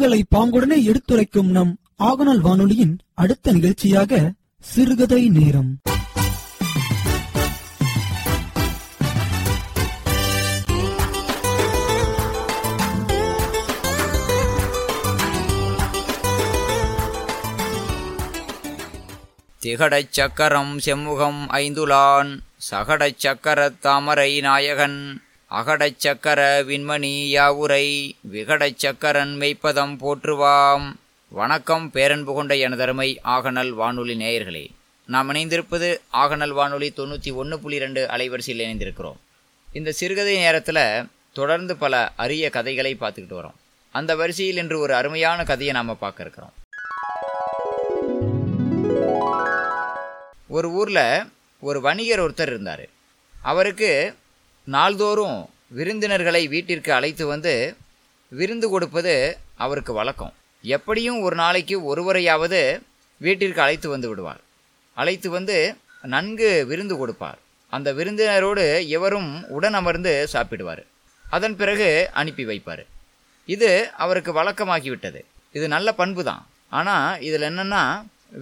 நிகழ்வுகளை பாங்குடனே எடுத்துரைக்கும் நம் ஆகநாள் வானொலியின் அடுத்த நிகழ்ச்சியாக சிறுகதை நேரம். திகடச் சக்கரம் செம்முகம் ஐந்துலான் சகடச் சக்கரத் தாமரை நாயகன். அகடச் சக்கர விண்மணி யாவுரை விகடச் சக்கரன் மெய்ப்பதம் போற்றுவாம். வணக்கம் பேரன்பு கொண்ட எனதருமை ஆகநல் வானொலி நேயர்களே. நாம் இணைந்திருப்பது ஆகநல் வானொலி தொண்ணூற்றி ஒன்று புள்ளி ரெண்டு அலைவரிசையில் இணைந்திருக்கிறோம். இந்த சிறுகதை நேரத்தில் தொடர்ந்து பல அரிய கதைகளை பார்த்துக்கிட்டு வரோம். அந்த வரிசையில் இன்று ஒரு அருமையான கதையை நாம் பார்க்க இருக்கிறோம். ஒரு ஊரில் ஒரு வணிகர் ஒருத்தர் இருந்தார். அவருக்கு நாள்தோறும் விருந்தினர்களை வீட்டிற்கு அழைத்து வந்து விருந்து கொடுப்பது அவருக்கு வழக்கம். எப்படியும் ஒரு நாளைக்கு ஒருவரையாவது வீட்டிற்கு அழைத்து வந்து விடுவார். அழைத்து வந்து நன்கு விருந்து கொடுப்பார். அந்த விருந்தினரோடு இவரும் உடன் அமர்ந்து சாப்பிடுவார். அதன் பிறகு அனுப்பி வைப்பார். இது அவருக்கு வழக்கமாகிவிட்டது. இது நல்ல பண்பு தான் ஆனால் இதில் என்னென்னா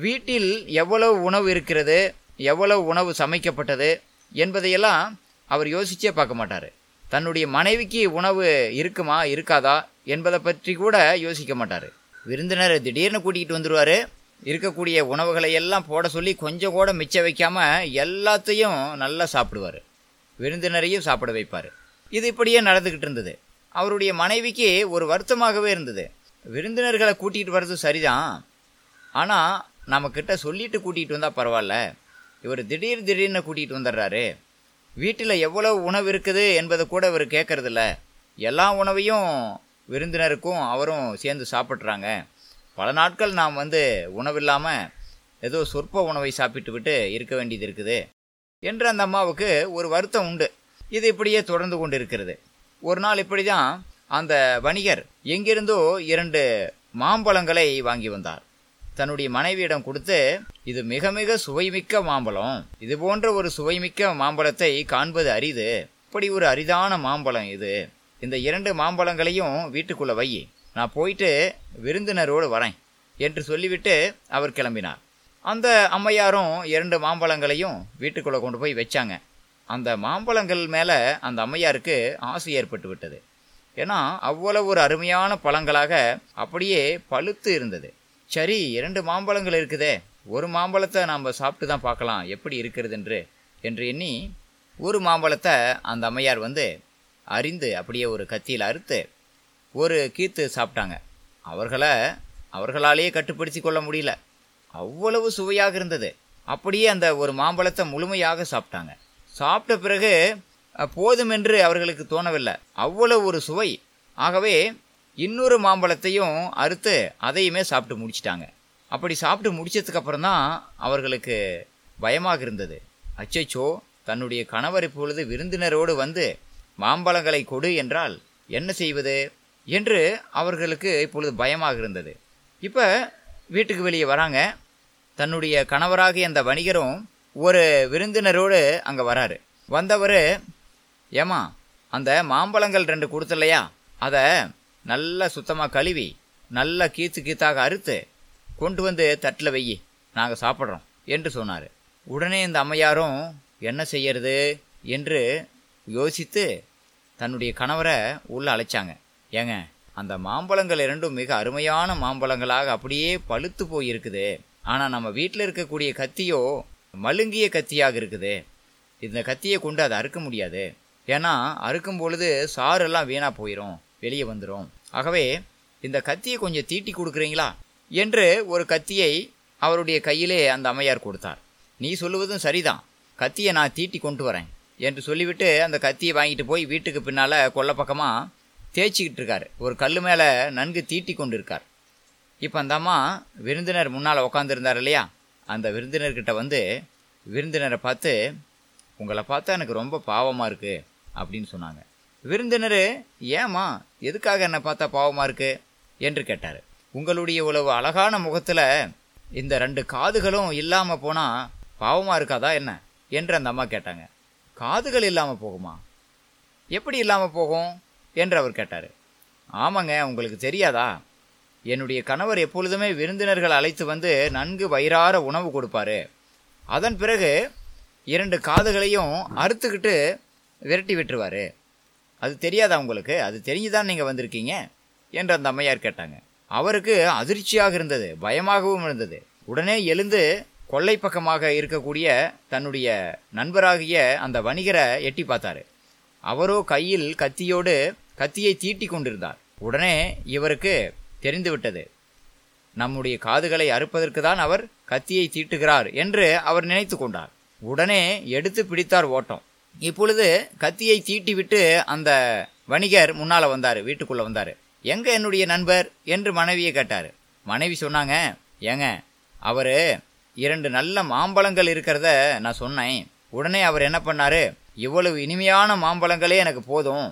வீட்டில் எவ்வளவு உணவு இருக்கிறது எவ்வளவு உணவு சமைக்கப்பட்டது என்பதையெல்லாம் அவர் யோசிச்சே பார்க்க மாட்டார். தன்னுடைய மனைவிக்கு உணவு இருக்குமா இருக்காதா என்பதை பற்றி கூட யோசிக்க மாட்டார். விருந்தினர் திடீர்னு கூட்டிகிட்டு வந்துடுவார் இருக்கக்கூடிய உணவுகளை எல்லாம் போட சொல்லி கொஞ்சம் கூட மிச்சம் வைக்காமல் எல்லாத்தையும் நல்லா சாப்பிடுவார். விருந்தினரையும் சாப்பிட வைப்பார். இது இப்படியே நடந்துக்கிட்டு இருந்தது. அவருடைய மனைவிக்கு ஒரு வருத்தமாகவே இருந்தது. விருந்தினர்களை கூட்டிகிட்டு வர்றது சரிதான். ஆனால் நம்மக்கிட்ட சொல்லிட்டு கூட்டிகிட்டு வந்தால் பரவாயில்ல. இவர் திடீர் திடீர்னு கூட்டிகிட்டு வந்துடுறாரு. வீட்டில் எவ்வளவு உணவு இருக்குது என்பதை கூட இவர் கேட்கறதில்ல எல்லா உணவையும் விருந்தினருக்கும் அவரும் சேர்ந்து சாப்பிட்றாங்க. பல நாட்கள் நாம் வந்து உணவில்லாமல் ஏதோ சொற்ப உணவை சாப்பிட்டு விட்டு இருக்க வேண்டியது இருக்குது என்று அந்த அம்மாவுக்கு ஒரு வருத்தம் உண்டு. இது இப்படியே தொடர்ந்து கொண்டு இருக்கிறது ஒரு நாள் இப்படி தான் அந்த வணிகர் எங்கிருந்தோ இரண்டு மாம்பழங்களை வாங்கி வந்தார். தன்னுடைய மனைவியிடம் கொடுத்து இது மிக மிக சுவைமிக்க மாம்பழம். இது போன்ற ஒரு சுவைமிக்க மாம்பழத்தை காண்பது அரிது. இப்படி ஒரு அரிதான மாம்பழம் இது. இந்த இரண்டு மாம்பழங்களையும் வீட்டுக்குள்ள வை. நான் போயிட்டு விருந்தினரோடு வரேன் என்று சொல்லிவிட்டு அவர் கிளம்பினார். அந்த அம்மையாரும் இரண்டு மாம்பழங்களையும் வீட்டுக்குள்ளே கொண்டு போய் வச்சாங்க. அந்த மாம்பழங்கள் மேலே அந்த அம்மையாருக்கு ஆசை ஏற்பட்டு விட்டது ஏன்னா அவ்வளவு ஒரு அருமையான பழங்களாக அப்படியே பழுத்து இருந்தது. சரி இரண்டு மாம்பழங்கள் இருக்குதே. ஒரு மாம்பழத்தை நாம் சாப்பிட்டு தான் பார்க்கலாம் எப்படி இருக்கிறது என்று என்று எண்ணி ஒரு மாம்பழத்தை அந்த அம்மையார் வந்து அறிந்து அப்படியே ஒரு கத்தியில் அறுத்து ஒரு கீத்து சாப்பிட்டாங்க. அவர்களை அவர்களாலேயே கட்டுப்படுத்தி கொள்ள முடியல. அவ்வளவு சுவையாக இருந்தது. அப்படியே அந்த ஒரு மாம்பழத்தை முழுமையாக சாப்பிட்டாங்க. சாப்பிட்ட பிறகு போதும் என்று அவர்களுக்கு தோணவில்லை. அவ்வளவு ஒரு சுவை. ஆகவே இன்னொரு மாம்பழத்தையும் அறுத்து அதையுமே சாப்பிட்டு முடிச்சிட்டாங்க. அப்படி சாப்பிட்டு முடிச்சதுக்கப்புறம் தான் அவர்களுக்கு பயமாக இருந்தது. அச்சச்சோ தன்னுடைய கணவர் இப்பொழுது விருந்தினரோடு வந்து மாம்பழங்களை கொடு என்றால் என்ன செய்வது என்று அவர்களுக்கு இப்பொழுது பயமாக இருந்தது. இப்போ வீட்டுக்கு வெளியே வராங்க. தன்னுடைய கணவராகிய அந்த வணிகரும் ஒரு விருந்தினரோடு அங்கே வராரு. வந்தவர் ஏமா அந்த மாம்பழங்கள் ரெண்டு கொடுத்தலையா அதை நல்லா சுத்தமாக கழுவி நல்லா கீத்து கீத்தாக அறுத்து கொண்டு வந்து தட்டில் வெய்யி நாங்கள் சாப்பிட்றோம் என்று சொன்னார். உடனே இந்த அம்மையாரும் என்ன செய்யறது? என்று யோசித்து தன்னுடைய கணவரை உள்ளே அழைச்சாங்க. ஏங்க அந்த மாம்பழங்கள் இரண்டும் மிக அருமையான மாம்பழங்களாக அப்படியே பழுத்து போயிருக்குது. ஆனால் நம்ம வீட்டில் இருக்கக்கூடிய கத்தியோ மழுங்கிய கத்தியாக இருக்குது. இந்த கத்தியை கொண்டு அதை அறுக்க முடியாது. ஏன்னா அறுக்கும் பொழுது சாரெல்லாம் வீணாக போயிடும் வெளியே வந்துடும் ஆகவே இந்த கத்தியை கொஞ்சம் தீட்டி கொடுக்குறீங்களா? என்று ஒரு கத்தியை அவருடைய கையிலே அந்த அம்மையார் கொடுத்தார். நீ சொல்லுவதும் சரிதான். கத்தியை நான் தீட்டி கொண்டு வரேன் என்று சொல்லிவிட்டு அந்த கத்தியை வாங்கிட்டு போய் வீட்டுக்கு பின்னால் கொல்ல பக்கமாக தேய்ச்சிக்கிட்டு இருக்கார். ஒரு கல் மேலே நன்கு தீட்டி கொண்டு இருக்கார் இப்போ அந்த அம்மா விருந்தினர் முன்னால் உக்காந்துருந்தார் இல்லையா? அந்த விருந்தினர்கிட்ட வந்து விருந்தினரை பார்த்து உங்களை பார்த்தா எனக்கு ரொம்ப பாவமாக இருக்குது அப்படின்னு சொன்னாங்க. விருந்தினர் ஏமா எதுக்காக என்னை பார்த்தா பாவமாக இருக்கு? என்று கேட்டார். உங்களுடைய உழவு அழகான முகத்தில் இந்த ரெண்டு காதுகளும் இல்லாமல் போனால் பாவமாக இருக்காதா என்ன? என்று அந்த அம்மா கேட்டாங்க. காதுகள் இல்லாமல் போகுமா? எப்படி இல்லாமல் போகும்? என்று அவர் கேட்டார். ஆமாங்க உங்களுக்கு தெரியாதா? என்னுடைய கணவர் எப்பொழுதுமே விருந்தினர்கள் அழைத்து வந்து நன்கு வயிறார உணவு கொடுப்பாரு. அதன் பிறகு இரண்டு காதுகளையும் அறுத்துக்கிட்டு விரட்டி விட்டுருவாரு. அது தெரியாதா உங்களுக்கு? அது தெரிஞ்சுதான் நீங்கள் வந்திருக்கீங்க? என்று அந்த அம்மையார் கேட்டாங்க. அவருக்கு அதிர்ச்சியாக இருந்தது பயமாகவும் இருந்தது. உடனே எழுந்து கொள்ளை பக்கமாக இருக்கக்கூடிய தன்னுடைய நண்பராகிய அந்த வணிகரை எட்டி பார்த்தாரு. அவரோ கையில் கத்தியோடு கத்தியை தீட்டி கொண்டிருந்தார். உடனே இவருக்கு தெரிந்துவிட்டது நம்முடைய காதுகளை அறுப்பதற்கு தான் அவர் கத்தியை தீட்டுகிறார் என்று அவர் நினைத்து கொண்டார். உடனே எடுத்து பிடித்தார் ஓட்டம். இப்பொழுது கத்தியை தீட்டிவிட்டு அந்த வணிகர் முன்னால் வந்தார் வீட்டுக்குள்ளே வந்தார். எங்கே என்னுடைய நண்பர்? என்று மனைவியை கேட்டார். மனைவி சொன்னாங்க ஏங்க அவர் இரண்டு நல்ல மாம்பழங்கள் இருக்கிறத நான் சொன்னேன். உடனே அவர் என்ன பண்ணார்? இவ்வளவு இனிமையான மாம்பழங்களே எனக்கு போதும்.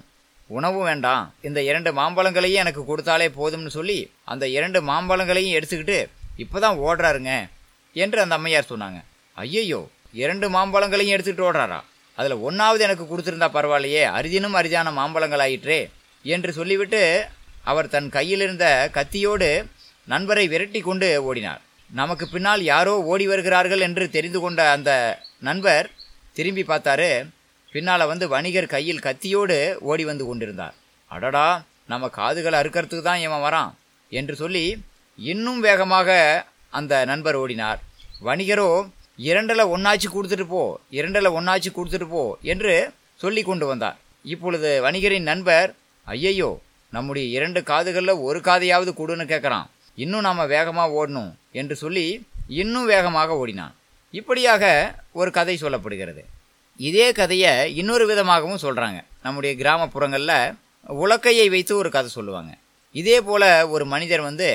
உணவும் வேண்டாம். இந்த இரண்டு மாம்பழங்களையும் எனக்கு கொடுத்தாலே போதும்னு சொல்லி அந்த இரண்டு மாம்பழங்களையும் எடுத்துக்கிட்டு இப்போ தான் ஓடுறாருங்க என்று அந்த அம்மையார் சொன்னாங்க. ஐயையோ இரண்டு மாம்பழங்களையும் எடுத்துக்கிட்டு ஓடுறாரா? அதில் ஒன்றாவது எனக்கு கொடுத்துருந்தா பரவாயில்லையே அரிதினும் அரிதான மாம்பழங்களாயிற்றே என்று சொல்லிவிட்டு அவர் தன் கையில் இருந்த கத்தியோடு நண்பரை விரட்டி கொண்டு ஓடினார். நமக்கு பின்னால் யாரோ ஓடி வருகிறார்கள் என்று தெரிந்து கொண்ட அந்த நண்பர் திரும்பி பார்த்தாரு. பின்னால் வந்து வணிகர் கையில் கத்தியோடு ஓடி வந்து கொண்டிருந்தார். அடடா நம்ம காதுகளை அறுக்கிறதுக்கு தான் இவன் வரான் என்று சொல்லி இன்னும் வேகமாக அந்த நண்பர் ஓடினார். வணிகரோ இரண்டில் ஒன்றாச்சு கொடுத்துட்டு போ இரண்டில் ஒன்றாச்சு கொடுத்துட்டு போ என்று சொல்லி கொண்டு வந்தார். இப்பொழுது வணிகரின் நண்பர் ஐயையோ நம்முடைய இரண்டு காதுகளில் ஒரு காதையாவது கொடுன்னு கேட்குறான். இன்னும் நாம் வேகமாக ஓடணும் என்று சொல்லி இன்னும் வேகமாக ஓடினான். இப்படியாக ஒரு கதை சொல்லப்படுகிறது. இதே கதையை இன்னொரு விதமாகவும் சொல்கிறாங்க நம்முடைய கிராமப்புறங்களில் உலக்கையை வைத்து ஒரு கதை சொல்லுவாங்க. இதே போல் ஒரு மனிதர் வந்து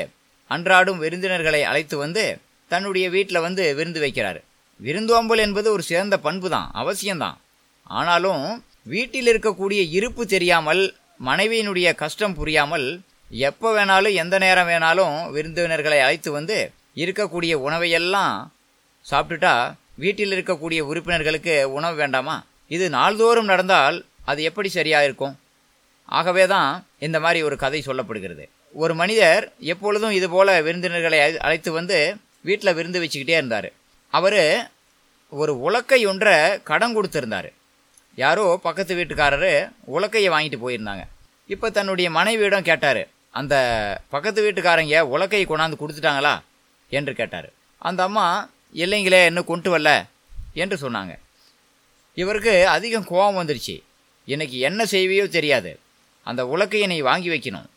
அன்றாடும் விருந்தினர்களை அழைத்து வந்து தன்னுடைய வீட்டில் வந்து விருந்து வைக்கிறாரு. விருந்தோம்பல் என்பது ஒரு சிறந்த பண்பு தான் அவசியம்தான். ஆனாலும் வீட்டில் இருக்கக்கூடிய இருப்பு தெரியாமல் மனைவியினுடைய கஷ்டம் புரியாமல் எப்போ வேணாலும் எந்த நேரம் வேணாலும் விருந்தினர்களை அழைத்து வந்து இருக்கக்கூடிய உணவையெல்லாம் சாப்பிட்டுட்டா வீட்டில் இருக்கக்கூடிய உறுப்பினர்களுக்கு உணவு வேண்டாமா? இது நாள்தோறும் நடந்தால் அது எப்படி சரியாக இருக்கும்? ஆகவே தான் இந்த மாதிரி ஒரு கதை சொல்லப்படுகிறது. ஒரு மனிதர் எப்பொழுதும் இதுபோல் விருந்தினர்களை அழை- அழைத்து வந்து வீட்டில் விருந்து வச்சுக்கிட்டே இருந்தார். அவர் ஒரு உலக்கை ஒன்றை கடன் கொடுத்துருந்தார். யாரோ பக்கத்து வீட்டுக்காரரு உலக்கையை வாங்கிட்டு போயிருந்தாங்க. இப்போ தன்னுடைய மனைவியிடம் கேட்டார் அந்த பக்கத்து வீட்டுக்காரங்க உலக்கையை கொண்டாந்து கொடுத்துட்டாங்களா? என்று கேட்டார். அந்த அம்மா இல்லைங்களே இன்னும் கொண்டு வரல என்று சொன்னாங்க. இவருக்கு அதிகம் கோபம் வந்துருச்சு. இன்னைக்கு என்ன செய்வியோ தெரியாது. அந்த உலக்கையை நீ வாங்கி வைக்கணும்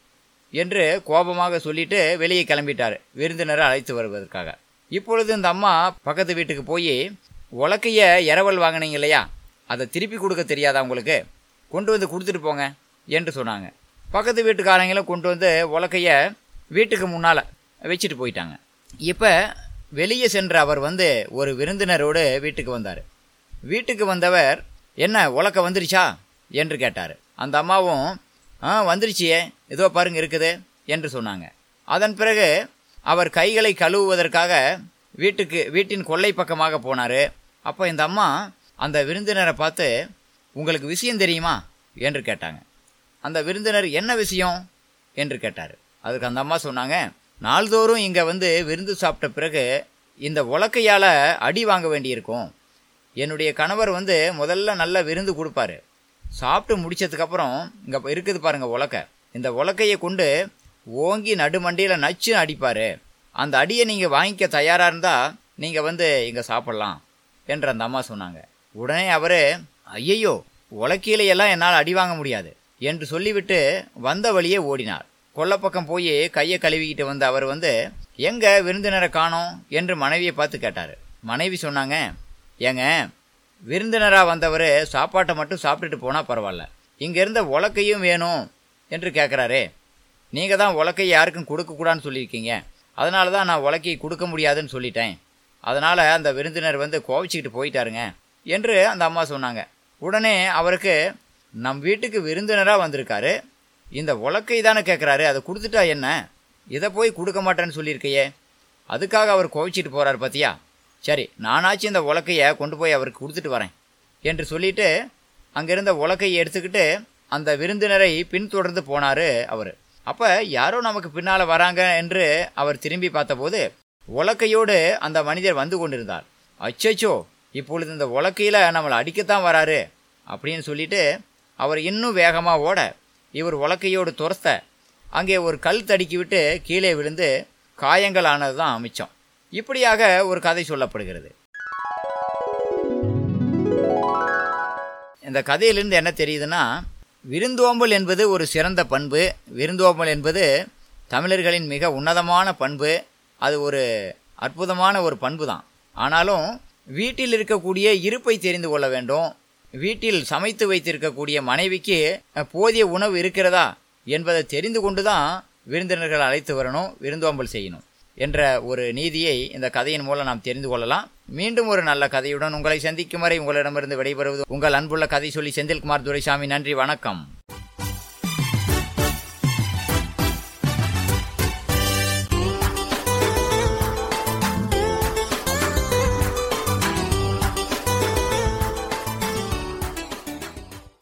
என்று கோபமாக சொல்லிட்டு வெளியே கிளம்பிட்டார் விருந்தினரை அழைத்து வருவதற்காக. இப்பொழுது இந்த அம்மா பக்கத்து வீட்டுக்கு போய் உலக்கைய இரவல் வாங்கினீங்க இல்லையா? அதை திருப்பி கொடுக்க தெரியாதா உங்களுக்கு? கொண்டு வந்து கொடுத்துட்டு போங்க என்று சொன்னாங்க. பக்கத்து வீட்டுக்காரங்களும் கொண்டு வந்து உலக்கைய வீட்டுக்கு முன்னால் வச்சுட்டு போயிட்டாங்க. இப்போ வெளியே சென்ற அவர் வந்து ஒரு விருந்தினரோடு வீட்டுக்கு வந்தார். வீட்டுக்கு வந்தவர் என்ன உலக்க வந்துருச்சா? என்று கேட்டார். அந்த அம்மாவும் ஆ வந்துருச்சியே. இதோ பாருங்க இருக்குது என்று சொன்னாங்க. அதன் பிறகு அவர் கைகளை கழுவுவதற்காக வீட்டுக்கு வீட்டின் கொள்ளை பக்கமாக போனார். அப்போ இந்த அம்மா அந்த விருந்தினரை பார்த்து உங்களுக்கு விஷயம் தெரியுமா? என்று கேட்டாங்க. அந்த விருந்தினர் என்ன விஷயம்? என்று கேட்டார். அதுக்கு அந்த அம்மா சொன்னாங்க நாள்தோறும் இங்கே வந்து விருந்து சாப்பிட்ட பிறகு இந்த உலக்கையால் அடி வாங்க வேண்டியிருக்கும். என்னுடைய கணவர் வந்து முதல்ல நல்ல விருந்து கொடுப்பாரு. சாப்பிட்டு முடிச்சதுக்கப்புறம் இங்கே இருக்குது பாருங்கள் உலக்கை. இந்த உலக்கையை கொண்டு ஓங்கி நடுமண்டியில் நச்சுன்னு அடிப்பார். அந்த அடியை நீங்கள் வாங்கிக்க தயாராக இருந்தால் நீங்கள் வந்து இங்கே சாப்பிட்லாம் என்று அந்த அம்மா சொன்னாங்க. உடனே அவர் ஐயையோ உலக்கீலையெல்லாம் என்னால் அடி வாங்க முடியாது என்று சொல்லிவிட்டு வந்த வழியே ஓடினார். கொல்லப்பக்கம் போய் கையை கழுவிக்கிட்டு வந்த அவர் வந்து எங்கே விருந்தினரை காணோம் என்று மனைவியை பார்த்து கேட்டார். மனைவி சொன்னாங்க ஏங்க விருந்தினராக வந்தவர் சாப்பாட்டை மட்டும் சாப்பிட்டுட்டு போனால் பரவாயில்ல. இங்கே இருந்த உலக்கையும் வேணும் என்று கேட்குறாரே நீங்கள் தான் உலக்கை யாருக்கும் கொடுக்கக்கூடாதுன்னு சொல்லியிருக்கீங்க. அதனால தான் நான் உலக்கையை கொடுக்க முடியாதுன்னு சொல்லிட்டேன். அதனால் அந்த விருந்தினர் வந்து கோவிச்சிக்கிட்டு போயிட்டாருங்க என்று அந்த அம்மா சொன்னாங்க. உடனே அவருக்கு நம் வீட்டுக்கு விருந்தினராக வந்திருக்காரு. இந்த உலக்கை தானே கேட்குறாரு அதை கொடுத்துட்டா என்ன? இதை போய் கொடுக்க மாட்டேன்னு சொல்லியிருக்கையே. அதுக்காக அவர் கோவிச்சிட்டு போகிறார் பார்த்தியா சரி நானாச்சும் இந்த உலக்கையை கொண்டு போய் அவருக்கு கொடுத்துட்டு வரேன். என்று சொல்லிட்டு அங்கிருந்த உலக்கையை எடுத்துக்கிட்டு அந்த விருந்தினரை பின்தொடர்ந்து போனார் அவர். அப்ப யாரோ நமக்கு பின்னால வராங்க என்று அவர் திரும்பி பார்த்தபோது உலக்கையோடு அந்த மனிதர் வந்து கொண்டிருந்தார். அச்சோ இப்பொழுது இந்த உலக்கையில் நம்மளை அடிக்கத்தான் வராரு அப்படின்னு சொல்லிட்டு அவர் இன்னும் வேகமாக ஓட இவர் உலக்கையோடு துரத்த அங்கே ஒரு கல் தடுக்கி விட்டு கீழே விழுந்து காயங்கள் ஆனது தான் மிச்சம் இப்படியாக ஒரு கதை சொல்லப்படுகிறது. இந்த கதையிலிருந்து என்ன தெரியுதுன்னா விருந்தோம்பல் என்பது ஒரு சிறந்த பண்பு. விருந்தோம்பல் என்பது தமிழர்களின் மிக உன்னதமான பண்பு. அது ஒரு அற்புதமான ஒரு பண்பு தான் ஆனாலும் வீட்டில் இருக்கக்கூடிய இருப்பை தெரிந்து கொள்ள வேண்டும். வீட்டில் சமைத்து வைத்திருக்கக்கூடிய மனைவிக்கு போதிய உணவு இருக்கிறதா என்பதை தெரிந்து கொண்டு தான் விருந்தினர்கள் அழைத்து வரணும் விருந்தோம்பல் செய்யணும். என்ற ஒரு நீதியை இந்த கதையின் மூலம் நாம் தெரிந்து கொள்ளலாம். மீண்டும் ஒரு நல்ல கதையுடன் உங்களை சந்திக்கும் வரை உங்களிடமிருந்து விடைபெறுவது உங்கள் அன்புள்ள கதை சொல்லி செந்தில்குமார் துரைசாமி. நன்றி வணக்கம்.